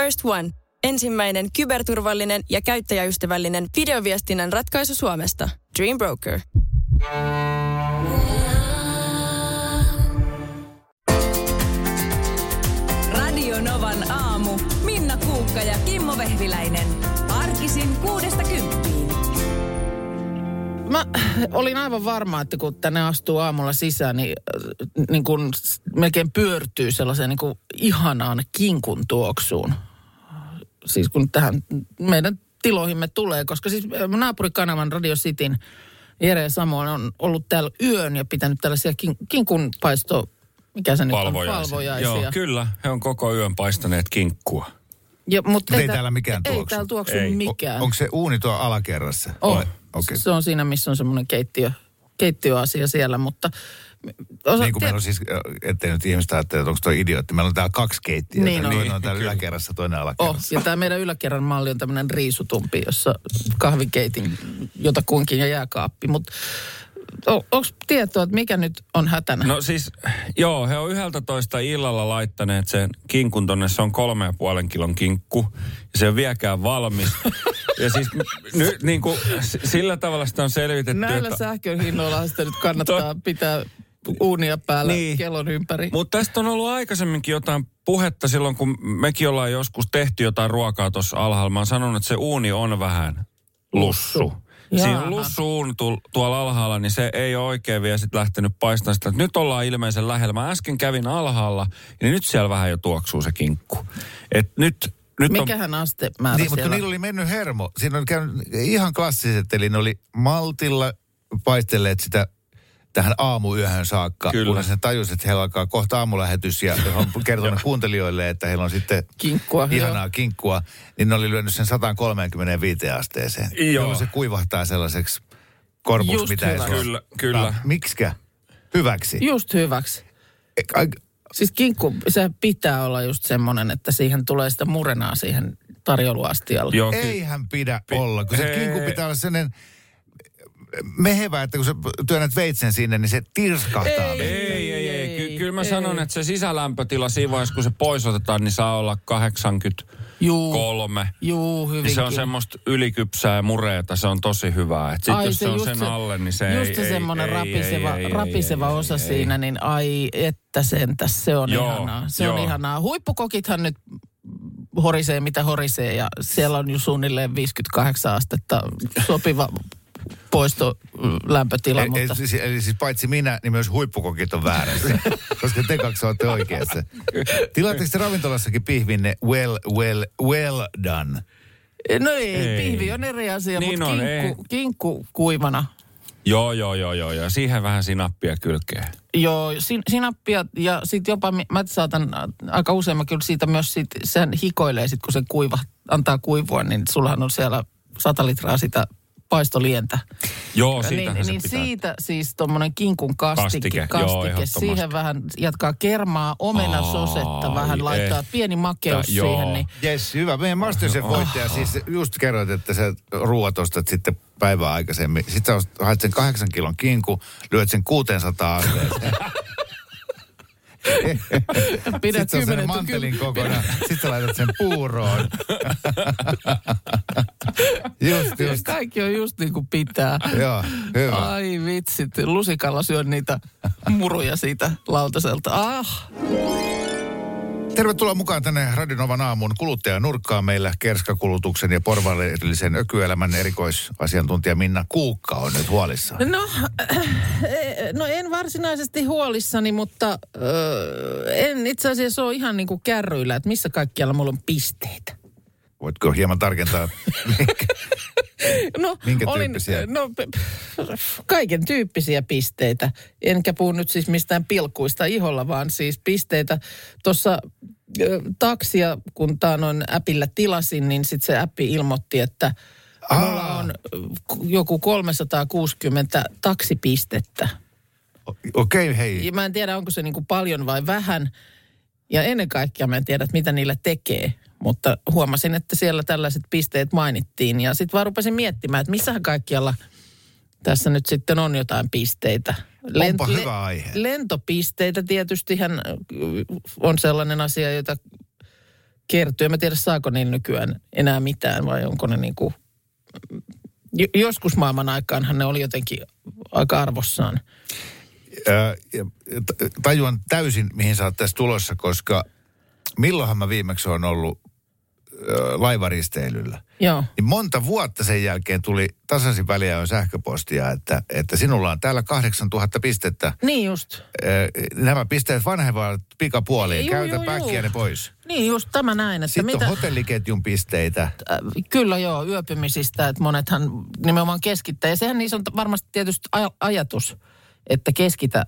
First One. Ensimmäinen kyberturvallinen ja käyttäjäystävällinen videoviestinnän ratkaisu Suomesta. Dream Broker. Radio Novan aamu. Minna Kuukka ja Kimmo Vehviläinen. Arkisin kuudesta kymppiin. Mä olin aivan varma, että kun tänne astuu aamulla sisään, niin, äh, niin kun melkein pyörtyy sellaiseen niin kuin ihanaan kinkun tuoksuun. Siis kun tähän meidän tiloihimme tulee, koska siis naapurikanavan Radio Cityn Jere Samuel on ollut täällä yön ja pitänyt tällaisia kin, kinkun paisto, mikä se nyt on, Palvojaisia. palvojaisia. Joo, kyllä. He on koko yön paistaneet kinkkua. Ja, mutta Ei täällä mikään Ei tuoksu. täällä tuoksu Ei. mikään. O, onko se uuni tuo alakerrassa? On. Vai- Okei. Se on siinä, missä on semmoinen keittiö, keittiöasia siellä, mutta... Osa, Niin kuin meillä on siis, ettei nyt ihmistä ajattele, että onko tuo idiootti. Meillä on täällä kaksi keittiötä. Niin on. Toinen on täällä yläkerrassa, toinen Oh, alakerrassa. ja tämä meidän yläkerran malli on tämmöinen riisutumpi, jossa kahvikeitin jotakuinkin ja jääkaappi. Mutta onko tietoa, että mikä nyt on hätänä? No siis, joo, he on yhdeltä toista illalla laittaneet sen kinkun tonne, se on kolme ja puolen kilon kinkku. Ja se on vieläkään valmis. ja siis nyt niin kuin, sillä tavalla sitä on selvitetty, Näillä että... sähkön hinnoilla sitä nyt kannattaa pitää uunia päällä Niin. kellon ympäri. Mutta tästä on ollut aikaisemminkin jotain puhetta silloin, kun mekin ollaan joskus tehty jotain ruokaa tuossa alhaalla. Mä oon sanonut, että se uuni on vähän lussu. Siinä Jaha. on lussu uuni tuol- tuolla alhaalla, niin se ei ole oikein vielä sit lähtenyt paistamaan sitä. Nyt ollaan ilmeisen lähellä. Mä äsken kävin alhaalla, niin nyt siellä vähän jo tuoksuu se kinkku. Et nyt, nyt on... Mikähän aste määrä Niin, mutta niillä oli mennyt hermo. Siinä on käynyt ihan klassiset, eli ne oli maltilla paistelleet sitä tähän aamuyöhön saakka, Kyllä. kunnes ne tajusivat, että heillä alkaa kohta aamulähetys ja he on kertonut kuuntelijoille, että heillä on sitten Kinkkua, ihanaa kinkkua, niin ne oli lyönyt sen 135 asteeseen. Joo. Jolloin se kuivahtaa sellaiseksi korpuksi, mitä ei hyvä. saa. Kyllä, kyllä. Ah, Miksikä? Hyväksi. Just hyväksi. Ai, Siis kinkku, se pitää olla just semmoinen, että siihen tulee sitä murenaa siihen tarjouluastialle. Joo, ky- Eihän pidä olla, kun se Hei. kinku pitää olla sellainen mehevä, että kun sä työnnät veitsen sinne, niin se tirskahtaa. Ei. Ei, ei, ei. Ky- kyllä mä ei. sanon, että se sisälämpötila siinä vaiheessa, kun se pois otetaan, niin saa olla 83. Juu, juu, hyvinkin. Niin se on semmoista ylikypsää ja mureeta, se on tosi hyvää. Et sit Ai, jos se, on just sen se- alle, niin se Just ei, se ei, semmoinen ei, rapiseva, ei, ei, rapiseva ei, osa ei, siinä, niin ai että sentäs, se on Joo, ihanaa. Se on joo. ihanaa. Huippukokithan nyt horisee mitä horisee ja siellä on jo suunnilleen 58 astetta sopiva poisto lämpötila, Eli, mutta eli, siis, eli siis paitsi minä, niin myös huippukokit on väärässä, koska te kaksi olette oikeassa. Tilaatteko te ravintolassakin pihvinne well, well, well done? no ei, Ei. pihvi on eri asia, Niin mutta on, kinkku, kinkku kuivana. Joo, joo, joo, joo, ja siihen vähän sinappia kylkeen. Joo, sin, sinappia ja sitten jopa, mä saatan ä, aika usein mä kyllä siitä myös, sit, sen hikoilee sit kun se kuiva, antaa kuivua, niin sullahan on siellä sata litraa sitä paistolientä. Joo, niin, siitähän se niin pitää. siitä siis tuommoinen kinkun kastike, Kastike, kastike, joo, siihen vähän jatkaa kermaa, omenasosetta, Ai, vähän laittaa että, pieni makeus joo. siihen, niin Yes, hyvä. Meidän Masterchef-voittaja siis just kerroit, että sä ruuat ostat sitten päivää aikaisemmin. Sitten sä haet sen kahdeksan kilon kinku, lyöt sen 600 asteeseen. pidä Sitten on kymmenen mantelin kokonaan. Sitten sä laitat sen puuroon. just, just. Kaikki on just niin kuin pitää. Joo, hyvä. Ai vitsit, lusikalla syön niitä muruja siitä lautaselta. Ah, Tervetuloa mukaan tänne Radinovan aamun kuluttajanurkkaan. Meillä kerskakulutuksen ja porvarillisen ökyelämän erikoisasiantuntija Minna Kuukka on nyt huolissaan. No, no en varsinaisesti huolissani, mutta ö, en itse asiassa ole ihan niin kuin kärryillä, että missä kaikkialla mulla on pisteitä. Voitko hieman tarkentaa? minkä- No, Minkä olin, tyyppisiä? No, kaiken tyyppisiä pisteitä. Enkä puhu nyt siis mistään pilkkuista iholla, vaan siis pisteitä. Tuossa taksia, kun taanoin äpillä tilasin, niin sitten se appi ilmoitti, että mulla on joku 360 taksipistettä. Okei, okay, hei. Ja mä en tiedä, onko se niin kuin paljon vai vähän. Ja ennen kaikkea mä en tiedä, mitä niillä tekee. Mutta huomasin, että siellä tällaiset pisteet mainittiin. Ja sitten vaan rupesin miettimään, että missähän kaikkialla tässä nyt sitten on jotain pisteitä. Onpa hyvä aihe. Lentopisteitä tietystihän on sellainen asia, jota kertyy. En mä tiedä, saako niillä nykyään enää mitään vai onko ne niin kuin... Joskus maailman aikaanhan ne oli jotenkin aika arvossaan. Ää, tajuan täysin, mihin sä oot tässä tulossa, koska milloinhan mä viimeksi on ollut laivaristeilyllä. Joo. Niin monta vuotta sen jälkeen tuli tasaisin väliä jo sähköpostia, että, että sinulla on täällä 8000 pistettä. Niin just. Nämä pisteet vanhenevat pikapuoliin. Juu, Käytä päkkiä ne pois. Niin just tämä näin, että Sitten mitä... on hotelliketjun pisteitä. Äh, Kyllä joo, yöpymisistä, että monethan nimenomaan keskittää. Ja sehän niissä on varmasti tietysti aj- ajatus, että keskitä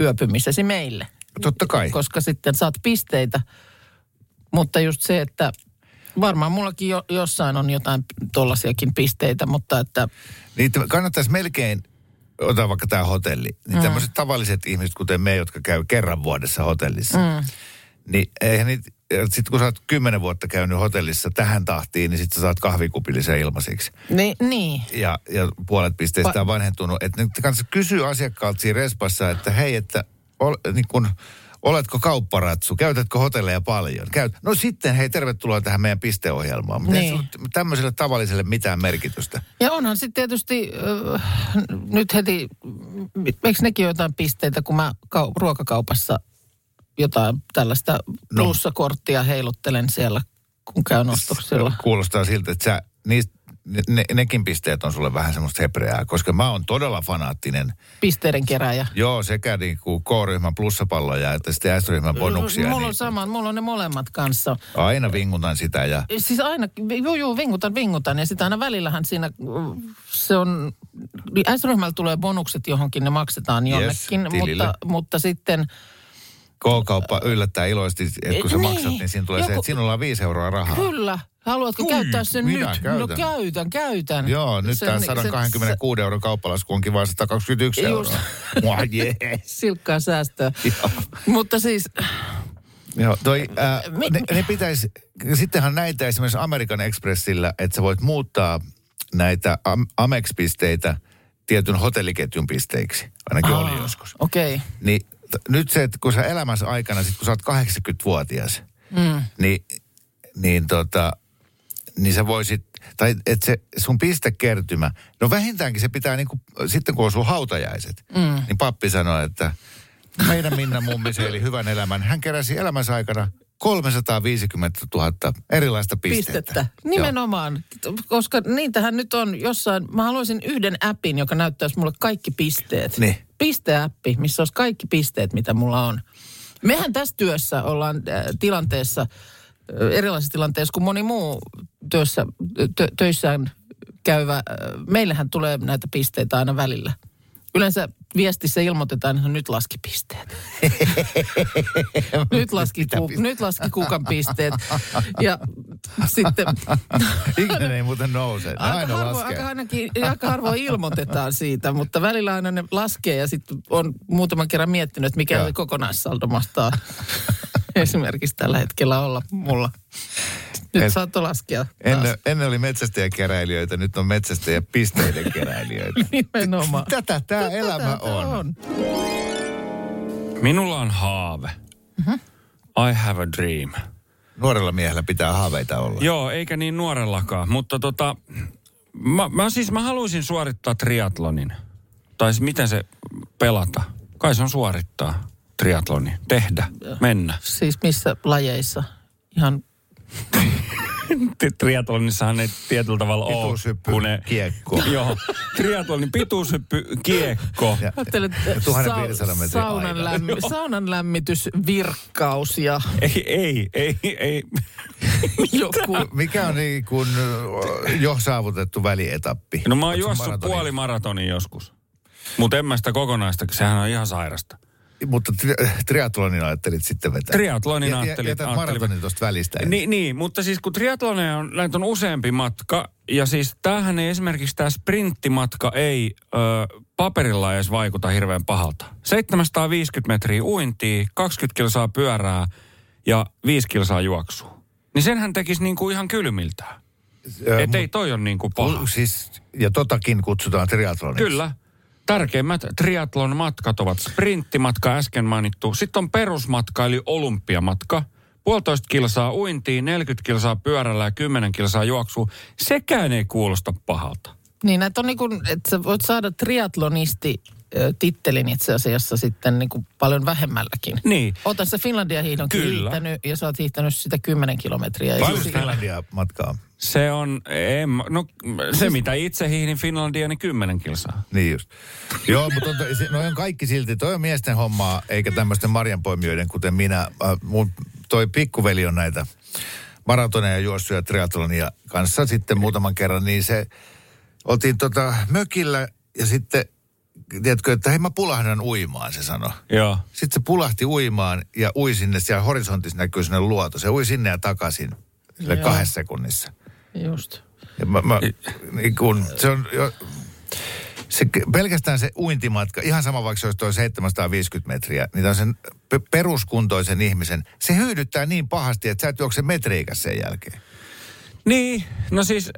yöpymisesi meille. Totta kai. Koska sitten saat pisteitä. Mutta just se, että varmaan mullakin jo, jossain on jotain tollasiakin pisteitä, mutta että Niin kannattaisi melkein, ota vaikka tämä hotelli, niin mm. tämmöiset tavalliset ihmiset, kuten me, jotka käy kerran vuodessa hotellissa, mm. niin eihän niitä, sitten kun sä oot kymmenen vuotta käynyt hotellissa tähän tahtiin, niin sitten sä saat kahvikupillisen ilmaisiksi. niin, niin. Ja, ja puolet pisteistä on vanhentunut. Että nyt kanssa kysyä asiakkaalta siinä respassa, että hei, että ol, niin kun, oletko kaupparatsu, käytätkö hotelleja paljon? Käyt. No sitten hei, tervetuloa tähän meidän pisteohjelmaan. Mutta Niin. tämmöiselle tavalliselle mitään merkitystä. Ja onhan sitten tietysti äh, nyt heti, eikö nekin jotain pisteitä, kun mä kau- ruokakaupassa jotain tällaista No. plussakorttia heiluttelen siellä, kun käyn ostoksilla. Kuulostaa siltä, että sä, niistä, ne, nekin pisteet on sulle vähän semmoista hebreää, koska mä oon todella fanaattinen. Pisteiden keräjä. Joo, sekä niin kuin K-ryhmän plussapalloja että sitten S-ryhmän bonuksia. Mulla niin on sama, mulla on ne molemmat kanssa. Aina vingutan sitä ja Siis aina, juu, juu, vingutan, vingutan. Ja sitten aina välillähän siinä, se on, S-ryhmällä tulee bonukset johonkin, ne maksetaan jonnekin. tilille. mutta, mutta sitten, K-kauppa yllättää iloisesti, että kun sä Niin. maksat, niin siinä tulee se, Joku- että sinulla on viisi euroa rahaa. kyllä, haluatko Ui, käyttää sen minä nyt? käytän. No käytän, käytän. Joo, nyt Se- tämä se- 126 euron kauppalasku onkin vain 121 Just. euroa. Mua jee. Silkkaa säästöä. Mutta siis, Joo, toi, ää, Mi- ne, ne pitäisi, sittenhän näitä esimerkiksi American Expressillä, että sä voit muuttaa näitä Am- Amex-pisteitä tietyn hotelliketjun pisteiksi. Ainakin Aa, oli joskus. Okei. Okay. Niin nyt se, että kun sä elämässä aikana, sit kun sä oot 80-vuotias, mm. niin, niin tota, niin sä voisit, tai että se sun pistekertymä, no vähintäänkin se pitää niinku, sitten kun on sun hautajaiset, mm. niin pappi sanoi, että meidän Minna mummi eli hyvän elämän. Hän keräsi elämänsä aikana 350 000 erilaista pistettä. pistettä. Nimenomaan, koska niitähän nyt on jossain, mä haluaisin yhden appin, joka näyttäisi mulle kaikki pisteet. Niin. Pisteäppi, missä olisi kaikki pisteet, mitä mulla on. Mehän tässä työssä ollaan äh, tilanteessa, äh, erilaisissa tilanteissa kuin moni muu työssä, tö, töissään käyvä. Äh, meillähän tulee näitä pisteitä aina välillä. Yleensä viestissä ilmoitetaan, että nyt laski pisteet. nyt, laski ku, pisteet? nyt laski kuukan pisteet. Ja sitten Ikinä ei muuten nouse. Aika, aina laskee. aika, ainakin, aika harvoin ilmoitetaan siitä, mutta välillä aina ne laskee ja sitten on muutaman kerran miettinyt, että mikä se kokonaissaldo mahtaa esimerkiksi tällä hetkellä olla mulla. Nyt En- saattoi laskea taas. Ennen, ennen oli metsästäjäkeräilijöitä, nyt on metsästäjä pisteiden keräilijöitä. Nimenomaan. Tätä tämä elämä Tätä on. on. Minulla on haave. Mhm. I have a dream. Nuorella miehellä pitää haaveita olla. Joo, eikä niin nuorellakaan. Mutta tota, mä, mä siis mä haluaisin suorittaa triatlonin. Tai siis miten se pelata? Kai se on suorittaa triatloni. Tehdä, mennä. Siis missä lajeissa? Ihan Triatlonissahan ei tietyllä tavalla ole. Pituushyppy, kun ne, kiekko. Joo, triatlonin pituushyppy, kiekko. Ja- Ajattelin, että Ja 1500 metrin saunan, lämmi, saunan lämmitys, virkkaus ja Ei, ei, ei, ei. joku. Mikä on niin kuin jo saavutettu välietappi? No mä oon juossut maratonin? puoli maratonin joskus. Mutta en mä sitä kokonaista, sehän on ihan sairasta. Mutta tri- triatlonin ajattelit sitten vetää. Triatlonin ja, ajattelin, ajattelin- maratonin tuosta välistä. Niin, niin, mutta siis kun triatloneja on, näitä on useampi matka, ja siis tämähän ei esimerkiksi tämä sprinttimatka ei ö, paperilla edes vaikuta hirveän pahalta. 750 metriä uintia, 20 kilsaa pyörää ja 5 kilsaa juoksua. Niin senhän tekisi niinku ihan kylmiltään. Ö, Et ei toi on niinku paha. Siis, ja totakin kutsutaan triatloniksi. Kyllä. Tärkeimmät triatlon matkat ovat sprinttimatka äsken mainittu. Sitten on perusmatka eli olympiamatka. puolitoista kilsaa uintiin, 40 kilsaa pyörällä ja 10 kilsaa juoksua. Sekään ei kuulosta pahalta. Niin, että on niin kuin, että sä voit saada triatlonisti tittelin itse asiassa sitten niin kuin paljon vähemmälläkin. Niin. Ota se Finlandia hiihdon Kyllä. hiihtänyt ja sä oot hiihtänyt sitä 10 kilometriä. Ja Paljon siis- Finlandia matkaa? Se on, en, no se mitä itse hiihdin Finlandia, niin 10 kilsaa. Niin just. Joo, mutta on, se- no on kaikki silti. Toi on miesten hommaa, eikä tämmöisten marjanpoimijoiden, kuten minä. Äh, mun, toi pikkuveli on näitä maratoneja juossuja triatlonia kanssa sitten muutaman kerran, niin se oltiin tota mökillä ja sitten, tiedätkö, että hei mä pulahdan uimaan, se sanoi. Joo. Sitten se pulahti uimaan ja ui sinne, siellä horisontissa näkyy sinne luoto. Se ui sinne ja takaisin sille Joo. kahdessa sekunnissa. Just. Ja mä, mä, niin kun, se on jo, se, pelkästään se uintimatka, ihan sama vaikka se olisi tuo 750 metriä, niin sen pe- peruskuntoisen ihmisen, se hyydyttää niin pahasti, että sä et juokse metriikäs sen jälkeen. Niin, no siis,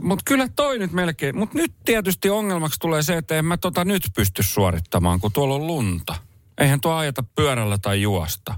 mutta kyllä toi nyt melkein, mutta nyt tietysti ongelmaksi tulee se, että en mä tota nyt pysty suorittamaan, kun tuolla on lunta. Eihän tuo ajeta pyörällä tai juosta.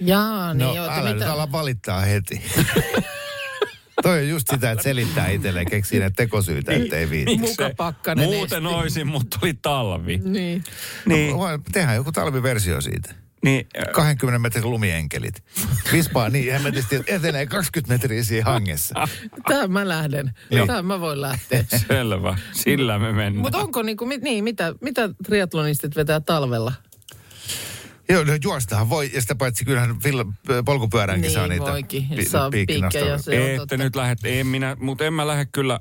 Jaa, niin No joo, älä nyt ala valittaa heti. Toi on just sitä, että selittää itselleen, keksii ne tekosyitä, ettei viitsi. Muka pakkanen Muuten esti. oisin, mutta tuli talvi. Niin. Niin, Voi- Tehdään joku talviversio siitä. Niin äh, 20 metrin lumienkelit. Vispaa niin hemmetisti, että etenee 20 metriä siinä hangessa. Tähän mä lähden. Niin. Tähän mä voin lähteä. selvä. Sillä me mennään. Mutta onko niinku, mit- niin, mitä, mitä triatlonistit vetää talvella? Joo, no juostahan voi, ja sitä paitsi kyllähän filla, polkupyöränkin Niin saa niitä voikin, pi- saa piikkejä, se on Ette totta. nyt lähde, en minä, mutta en mä lähde kyllä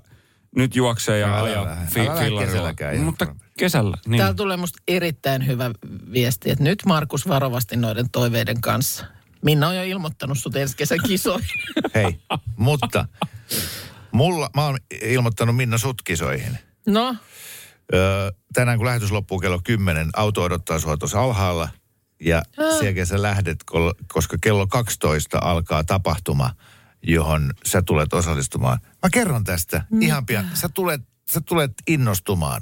nyt juokseen ja ajaa fi, Älä. Mutta kesällä, niin. Täällä tulee musta erittäin hyvä viesti, että nyt Markus varovasti noiden toiveiden kanssa. Minna on jo ilmoittanut sut ensi kesän kisoihin. Hei, mutta mulla, mä oon ilmoittanut Minna sutkisoihin. No, Öö, tänään kun lähetys loppuu kello 10, auto odottaa sua tuossa alhaalla. Ja Ah. sieltä sä lähdet, koska kello 12 alkaa tapahtuma, johon sä tulet osallistumaan. Mä kerron tästä ihan pian. Sä tulet, sä tulet innostumaan.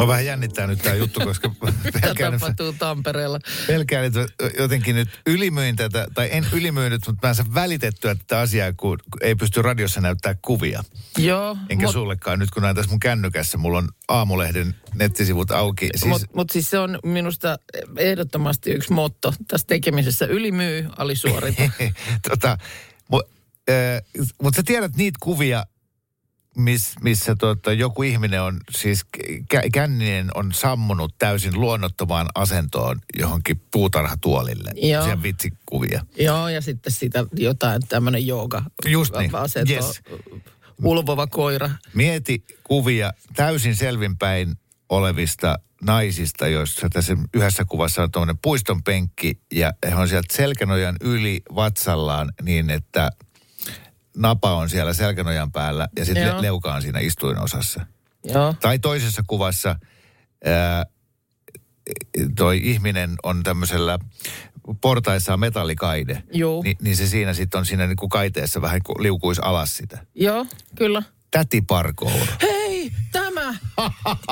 Mä vähän jännittää nyt tämä juttu, koska pelkään, että, tapahtuu Tampereella? pelkään, että jotenkin nyt ylimyin tätä, tai en ylimyynyt, mutta mä en saa välitettyä tätä asiaa, kun kun ei pysty radiossa näyttää kuvia. Joo, Enkä mut- sullekaan. Nyt kun näin tässä mun kännykässä, mulla on aamulehden nettisivut auki. Siis, Mutta mut siis se on minusta ehdottomasti yksi motto tässä tekemisessä. Ylimyy, alisuorita. tota, mutta mut sä tiedät niitä kuvia, miss, missä tota, joku ihminen on, siis kä- känninen on sammunut täysin luonnottomaan asentoon johonkin puutarhatuolille. Joo. Siellä vitsikuvia. Joo, ja sitten sitä jotain tämmöinen jooga. Just niin, asento, yes. Ulvova koira. Mieti kuvia täysin selvinpäin olevista naisista, joissa tässä yhdessä kuvassa on tuommoinen puiston penkki ja he on sieltä selkänojan yli vatsallaan niin, että napa on siellä selkänojan päällä ja sitten Joo. le- leuka on siinä istuinosassa. Joo. Tai toisessa kuvassa ää, toi ihminen on tämmöisellä portaissa on metallikaide. Juu. Ni, niin se siinä sitten on siinä niin kuin kaiteessa vähän liukuisi alas sitä. Joo, kyllä. Täti parkour. Hei, tämä!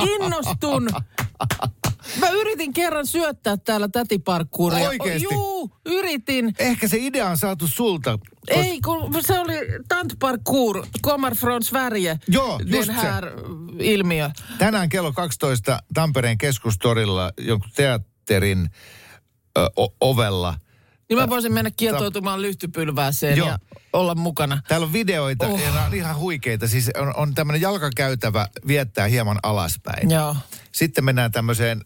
Innostun! Mä yritin kerran syöttää täällä tätiparkkuuria. Oikeesti? Juu, yritin. Ehkä se idea on saatu sulta. Ei, kun se oli tantparkour, kommer från Sverige. Joo, just se. ilmiö. Tänään kello 12 Tampereen keskustorilla jonkun teatterin ö, o- ovella. Niin mä voisin mennä kietoutumaan lyhtypylvääseen Joo. ja olla mukana. Täällä on videoita Oh. oh. ja nämä on ihan huikeita. Siis on, on tämmöinen jalkakäytävä viettää hieman alaspäin. Joo. Sitten mennään tämmöiseen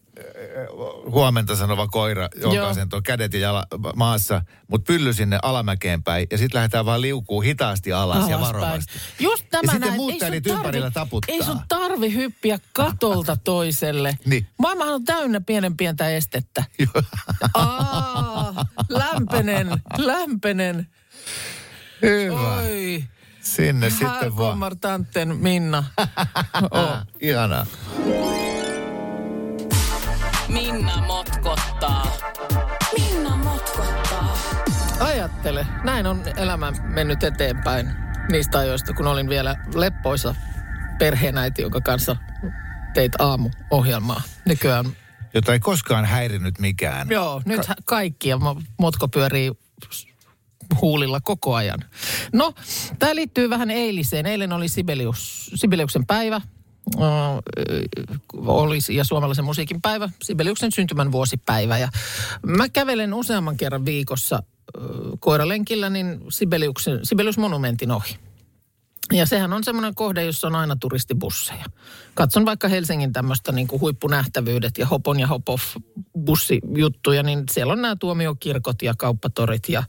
huomenta sanova koira, jonka sen on kädet ja jala, maassa, mutta pylly sinne alamäkeen päin. Ja sitten lähdetään vaan liukuu hitaasti alas, ja Alaspäin. varovasti. Just tämä Ja näin. muut Ei sun ympärillä taputtaa. Ei sun tarvi hyppiä katolta toiselle. Niin. Maailmahan on täynnä pienen pientä estettä. Aa, lämpenen, lämpenen. Hyvä. Oi. Sinne sitten vaan. Minna. Oh. Ihanaa. Minna motkottaa. Minna motkottaa. Ajattele, näin on elämä mennyt eteenpäin niistä ajoista, kun olin vielä leppoisa perheenäiti, jonka kanssa teit aamuohjelmaa. Nykyään, Jota ei koskaan häirinyt mikään. joo, nyt Ka- kaikki ja mo- motko pyörii huulilla koko ajan. No, tämä liittyy vähän eiliseen. Eilen oli Sibelius, Sibeliuksen päivä. Olisi ja suomalaisen musiikin päivä, Sibeliuksen syntymän vuosipäivä. Ja mä kävelen useamman kerran viikossa koiralenkillä niin Sibeliuksen, Sibelius-monumentin ohi. Ja sehän on semmoinen kohde, jossa on aina turistibusseja. Katson vaikka Helsingin tämmöistä niin kuin huippunähtävyydet ja Hopon ja Hopoff bussijuttuja, niin siellä on nämä tuomiokirkot ja kauppatorit ja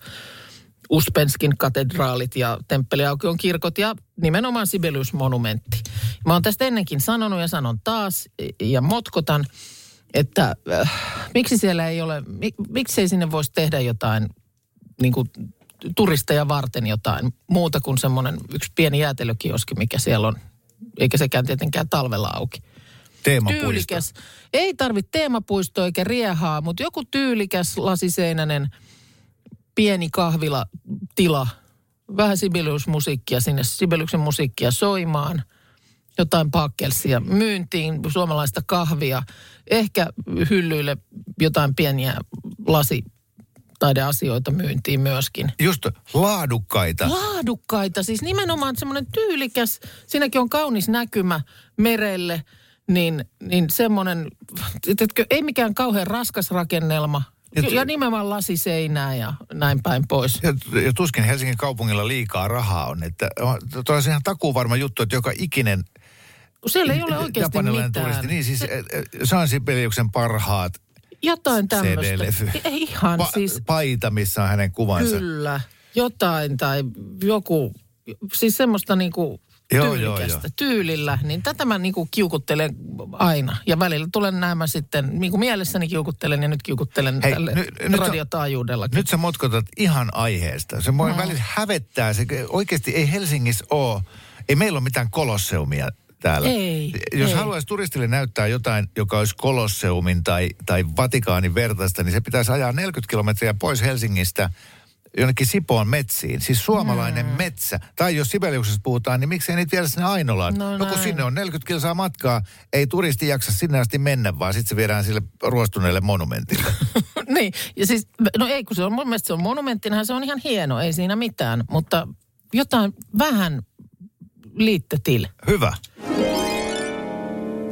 Uspenskin katedraalit ja Temppeliaukion kirkot ja nimenomaan Sibelius-monumentti. Mä oon tästä ennenkin sanonut ja sanon taas ja motkotan, että äh, miksi siellä ei ole, mik, miksi ei sinne voisi tehdä jotain niin kuin turisteja varten jotain muuta kuin semmoinen yksi pieni jäätelökioski, mikä siellä on. Eikä sekään tietenkään talvela auki. Teemapuisto. Tyylikäs. Ei tarvitse teemapuistoa eikä riehaa, mutta joku tyylikäs lasiseinäinen pieni kahvilatila. Vähän Sibelius-musiikkia sinne, Sibeliuksen musiikkia soimaan. Jotain pakkelsia myyntiin, suomalaista kahvia. Ehkä hyllyille jotain pieniä lasitaideasioita myyntiin myöskin Just laadukkaita. laadukkaita, siis nimenomaan semmoinen tyylikäs, siinäkin on kaunis näkymä merelle, niin, niin semmoinen, ei mikään kauhean raskas rakennelma. Ja Ja, nimenomaan lasiseinää ja näin päin pois. Ja, ja tuskin Helsingin kaupungilla liikaa rahaa on. Että tuo on ihan takuu varma juttu, että joka ikinen siellä ei ole oikeasti mitään. turisti, niin siis eh, eh, se on Sibeliuksen parhaat Jotain tämmöistä. Ei Ihan pa- siis, paita, missä on hänen kuvansa. kyllä. Jotain tai joku, siis semmoista niinku Joo, joo, tyylikästä joo. tyylillä, niin tätä mä niinku kiukuttelen aina. Ja välillä tulen näemään sitten, niinku mielessäni kiukuttelen ja nyt kiukuttelen Hei, tälle nyt- nyt radiotaajuudellakin. Nyt sä motkotat ihan aiheesta. Se voi välillä hävettää. Se, oikeasti ei Helsingissä ole, ei meillä ole mitään kolosseumia täällä. Ei, Jos ei. haluaisi turistille näyttää jotain, joka olisi kolosseumin tai, tai Vatikaanin vertaista, niin se pitäisi ajaa 40 kilometriä pois Helsingistä jonnekin Sipoon metsiin. Siis suomalainen Hmm. metsä. Tai jos Sibeliuksesta puhutaan, niin miksei niitä viedä sinne Ainolaan? No no kun näin. sinne on 40 kilsaa matkaa, ei turisti jaksa sinne asti mennä, vaan sitten se viedään sille ruostuneelle monumentille. niin, ja siis, no ei kun se on, mun mielestä se on monumenttina, se on ihan hieno, ei siinä mitään. Mutta jotain vähän liitte til. Hyvä.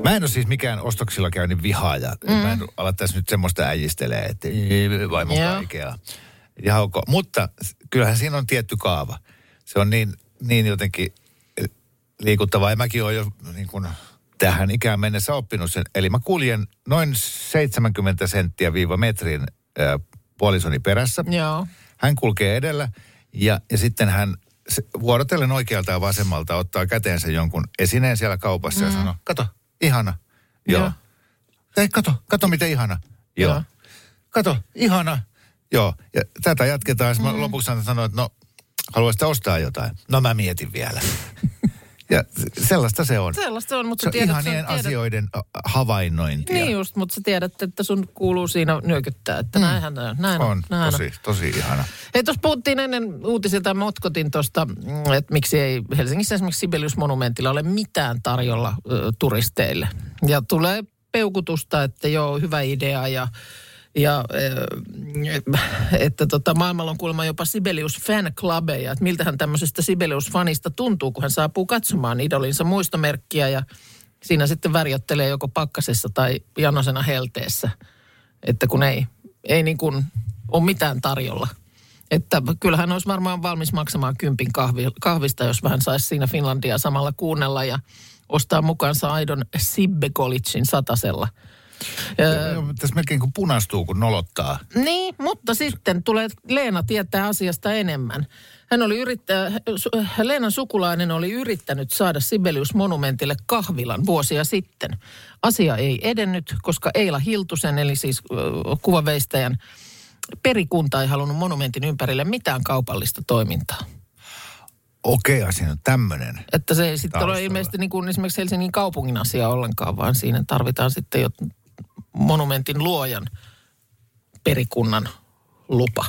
Mä en ole siis mikään ostoksilla käynnin vihaaja. Mm. Mä en ala tässä nyt semmoista äijistelee, että vaimo kaikkea. Ja ok. Mutta kyllähän siinä on tietty kaava. Se on niin, niin jotenkin eh, liikuttavaa. Ja mäkin olen jo niin kuin tähän ikään mennessä oppinut sen. Eli mä kuljen noin 70 senttiä viiva metrin äh, puolisoni perässä. Joo. Hän kulkee edellä ja, ja sitten hän vuorotellen oikealta ja vasemmalta ottaa käteensä jonkun esineen siellä kaupassa mm. ja sanoo, kato, ihana. Joo. Joo. Ei, kato, kato miten ihana. Joo. Joo. Kato, ihana. Joo. Ja tätä jatketaan. Mm. Mä lopuksi sanoin, että no, haluaisitko ostaa jotain? No mä mietin vielä. ja sellaista se on. Sellaista se on, mutta Se on sä tiedät, sä tiedät, asioiden havainnointia. Niin just, mutta sä tiedät, että sun kuuluu siinä nyökyttää, että mm. näinhän näin, näin on näin tosi, tosi ihana. Hei, tuossa puhuttiin ennen uutisilta, ja motkotin tuosta, mm, että miksi ei Helsingissä esimerkiksi Sibelius-monumentilla ole mitään tarjolla ö, turisteille. Ja tulee peukutusta, että joo, hyvä idea ja ja ö, että tota, maailmalla on kuulemma jopa Sibelius fan clubeja, että miltähän tämmöisestä Sibelius-fanista tuntuu, kun hän saapuu katsomaan idolinsa muistomerkkiä ja siinä sitten värjöttelee joko pakkasessa tai janosena helteessä, että kun ei, ei niin kuin ole mitään tarjolla. Että kyllähän olisi varmaan valmis maksamaan kympin kahvi, kahvista, jos vähän saisi siinä Finlandia samalla kuunnella ja ostaa mukaansa aidon Sibbe Collegein satasella. Öö, Tässä melkein kuin punastuu, kun nolottaa. Niin, mutta sitten tulee, Leena tietää asiasta enemmän. Hän oli yrittää, su- Leenan sukulainen oli yrittänyt saada Sibelius-monumentille kahvilan vuosia sitten. Asia ei edennyt, koska Eila Hiltusen, eli siis kuvaveistäjän perikunta ei halunnut monumentin ympärille mitään kaupallista toimintaa. Okei, asia on tämmöinen. Että se ei sitten ole ilmeisesti niin kuin esimerkiksi Helsingin kaupungin asia ollenkaan, vaan siinä tarvitaan sitten jo monumentin luojan perikunnan lupa.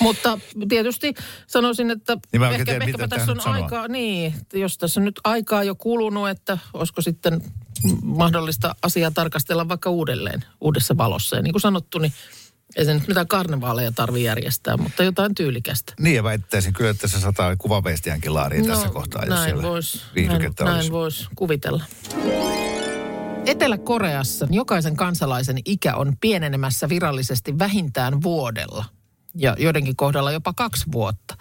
Mutta tietysti sanoisin, että Niin ehkä, tiedä, ehkäpä mitä tässä on nyt sanoo. aikaa, niin, jos tässä on nyt aikaa jo kulunut, että olisiko sitten mahdollista asiaa tarkastella vaikka uudelleen, uudessa valossa. Ja niin kuin sanottu, niin ei se nyt mitään karnevaaleja tarvitse järjestää, mutta jotain tyylikästä. Niin ja väittäisin kyllä, että se sataa kuvaveistiänkin laariin tässä kohtaa, jos No, näin siellä vois, näin, näin olisi. vois kuvitella. Etelä-Koreassa jokaisen kansalaisen ikä on pienenemässä virallisesti vähintään vuodella ja joidenkin kohdalla jopa kaksi vuotta.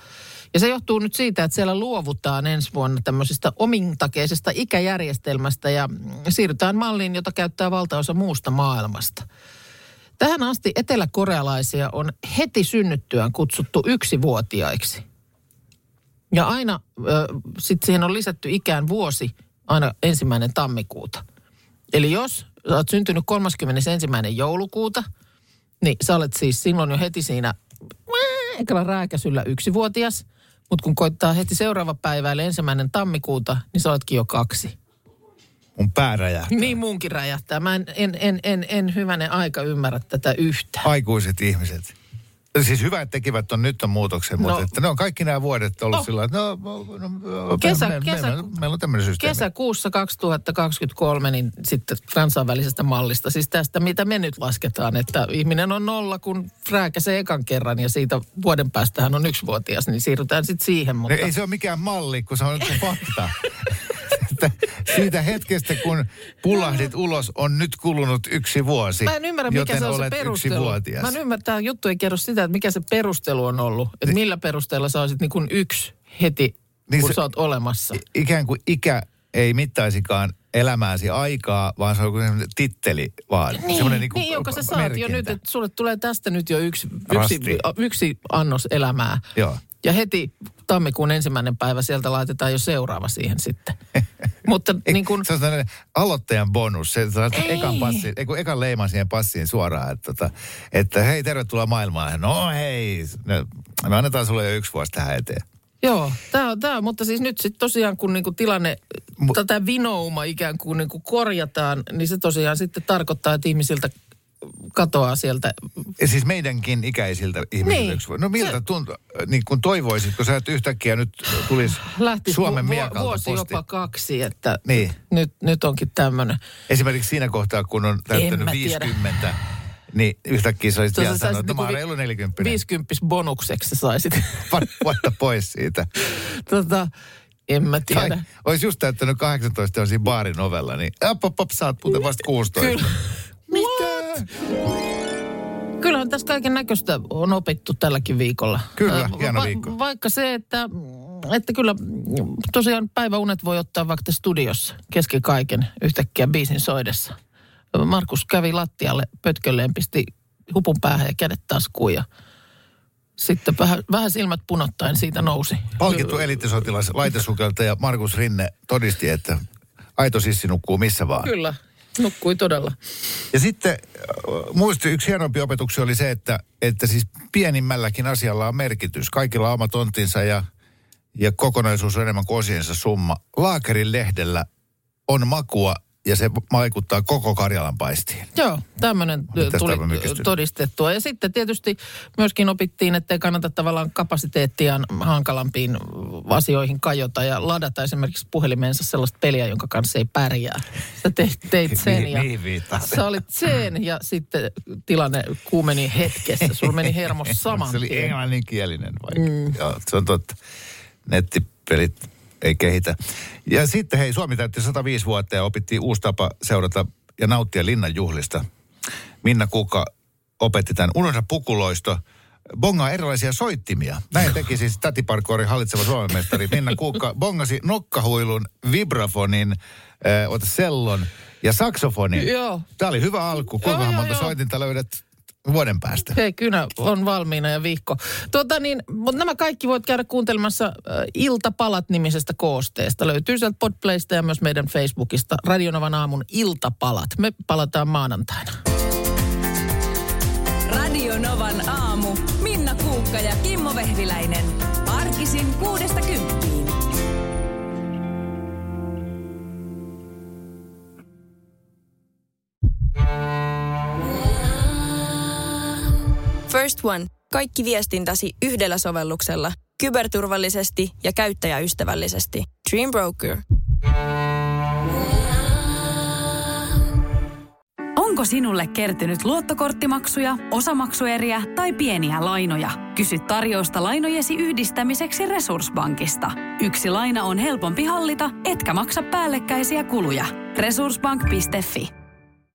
Ja se johtuu nyt siitä, että siellä luovutaan ensi vuonna tämmöisestä omintakeisesta ikäjärjestelmästä ja siirrytään malliin, jota käyttää valtaosa muusta maailmasta. Tähän asti eteläkorealaisia on heti synnyttyään kutsuttu yksivuotiaiksi. Ja aina sitten siihen on lisätty ikään vuosi aina ensimmäinen tammikuuta. Eli jos sä oot syntynyt 31. joulukuuta, niin sä olet siis silloin jo heti siinä ekalla rääkäsyllä yksivuotias. Mutta kun koittaa heti seuraava päivä, eli ensimmäinen tammikuuta, niin sä oletkin jo kaksi. Mun pää räjähtää. Niin munkin räjähtää. Mä en, en, en, en, en hyvänen aika ymmärrä tätä yhtään. Aikuiset ihmiset. Siis hyvä, että tekivät on nyt on muutoksen, mutta No. että ne on kaikki nämä vuodet ollut Oh. sillä että no, no, no Kesä- me, me, kesä- meillä, meillä on tämmöinen systeemi. Kesäkuussa 2023 niin sitten kansainvälisestä mallista, siis tästä mitä me nyt lasketaan, että ihminen on nolla, kun rääkäsee ekan kerran ja siitä vuoden päästä hän on yksivuotias, niin siirrytään sitten siihen. Mutta... Ei se ole mikään malli, kun se on nyt fakta. Että siitä hetkestä, kun pullahdit ulos, on nyt kulunut yksi vuosi. Mä en ymmärrä, mikä se on se perustelu. Mä en ymmärrä, tämä juttu ei kerro sitä, että mikä se perustelu on ollut. Että millä perusteella sä olisit niin kuin yksi heti, Niin niin kun se- sä oot olemassa. Ikään kuin ikä ei mittaisikaan elämääsi aikaa, vaan se on kuin titteli vaan. Niin, niin, niin jonka sä saat merkintä. jo nyt, että sulle tulee tästä nyt jo yksi, yksi, Rasti. yksi annos elämää. Joo. Ja heti tammikuun ensimmäinen päivä sieltä laitetaan jo seuraava siihen sitten. Mutta Ei, niin kuin, Se on sellainen aloittajan bonus. Se saa Ei. ekan, passi, ei, kun ekan leiman siihen passiin suoraan, että, tota, että hei, tervetuloa maailmaan. No hei, no, me annetaan sulle jo yksi vuosi tähän eteen. joo, tämä on tämä, mutta siis nyt sitten tosiaan kun niinku tilanne, Mu- tätä vinouma ikään kuin niinku korjataan, niin se tosiaan sitten tarkoittaa, että ihmisiltä katoaa sieltä. Ja siis meidänkin ikäisiltä ihmisiltä Niin. No miltä Se- tuntuu, niin kun toivoisitko sä, että yhtäkkiä nyt tulisi Lähti Suomen vu- miekalta vuosi posti? jopa kaksi, että Niin. nyt, nyt onkin tämmöinen. Esimerkiksi siinä kohtaa, kun on täyttänyt mä tiedä. 50, niin yhtäkkiä sä olisit vielä sanonut, että mä oon vi- reilu 40. 50 bonukseksi sä saisit. Vuotta pois siitä. tota, en mä Tai tiedä. olisi just täyttänyt 18 on siinä baarin ovella, niin op, op, op, sä oot muuten vasta 16. Kyllä. Kyllähän tässä kaiken näköistä on opittu tälläkin viikolla. Kyllä, hieno viikko. Vaikka se, että, että kyllä tosiaan päiväunet voi ottaa vaikka studiossa kesken kaiken yhtäkkiä biisin soidessa. Markus kävi lattialle pötkölleen, pisti hupun päähän ja kädet taskuun ja sitten vähän, vähän silmät punottaen siitä nousi. Palkittu elittisotilas, laitesukeltaja Markus Rinne todisti, että aito sissi nukkuu missä vaan. Kyllä, nukkui todella. Ja sitten äh, muisti yksi hienompi opetuksia oli se, että, että siis pienimmälläkin asialla on merkitys. Kaikilla on oma tontinsa ja, ja kokonaisuus on enemmän kuin osiensa summa. Laakerin lehdellä on makua ja se vaikuttaa koko Karjalan paistiin. Joo, tämmöinen tuli todistettua. Ja sitten tietysti myöskin opittiin, että ei kannata tavallaan kapasiteettiaan hankalampiin asioihin kajota ja ladata esimerkiksi puhelimeensa sellaista peliä, jonka kanssa ei pärjää. Sä teit, teit sen ja sä olit sen ja sitten tilanne kuumeni hetkessä. Sulla meni hermo saman Se oli englanninkielinen vai? Mm. Joo, se on totta. Nettipelit ei kehitä. Ja sitten hei, Suomi täytti 105 vuotta ja opittiin uusi tapa seurata ja nauttia linnan juhlista. Minna Kuka opetti tämän. Unohda pukuloisto. Bongaa erilaisia soittimia. Näin teki siis tätiparkoorin hallitseva Suomen mestari Minna Kuukka. Bongasi nokkahuilun, vibrafonin, äh, ota sellon ja saksofoni. Joo. Tämä oli hyvä alku. Kuinka monta joo. soitinta löydät vuoden päästä? Hei, kynä on valmiina ja vihko. Tuota niin, mutta nämä kaikki voit käydä kuuntelemassa äh, Iltapalat-nimisestä koosteesta. Löytyy sieltä Podplaysta ja myös meidän Facebookista. Radionovan aamun Iltapalat. Me palataan maanantaina. Radio Novan aamu. Minna Kuukka ja Kimmo Vehviläinen. Arkisin kuudesta kymppiin. First One. Kaikki viestintäsi yhdellä sovelluksella. Kyberturvallisesti ja käyttäjäystävällisesti. Dream Broker. Onko sinulle kertynyt luottokorttimaksuja, osamaksueriä tai pieniä lainoja? Kysy tarjousta lainojesi yhdistämiseksi Resurssbankista. Yksi laina on helpompi hallita, etkä maksa päällekkäisiä kuluja. Resurssbank.fi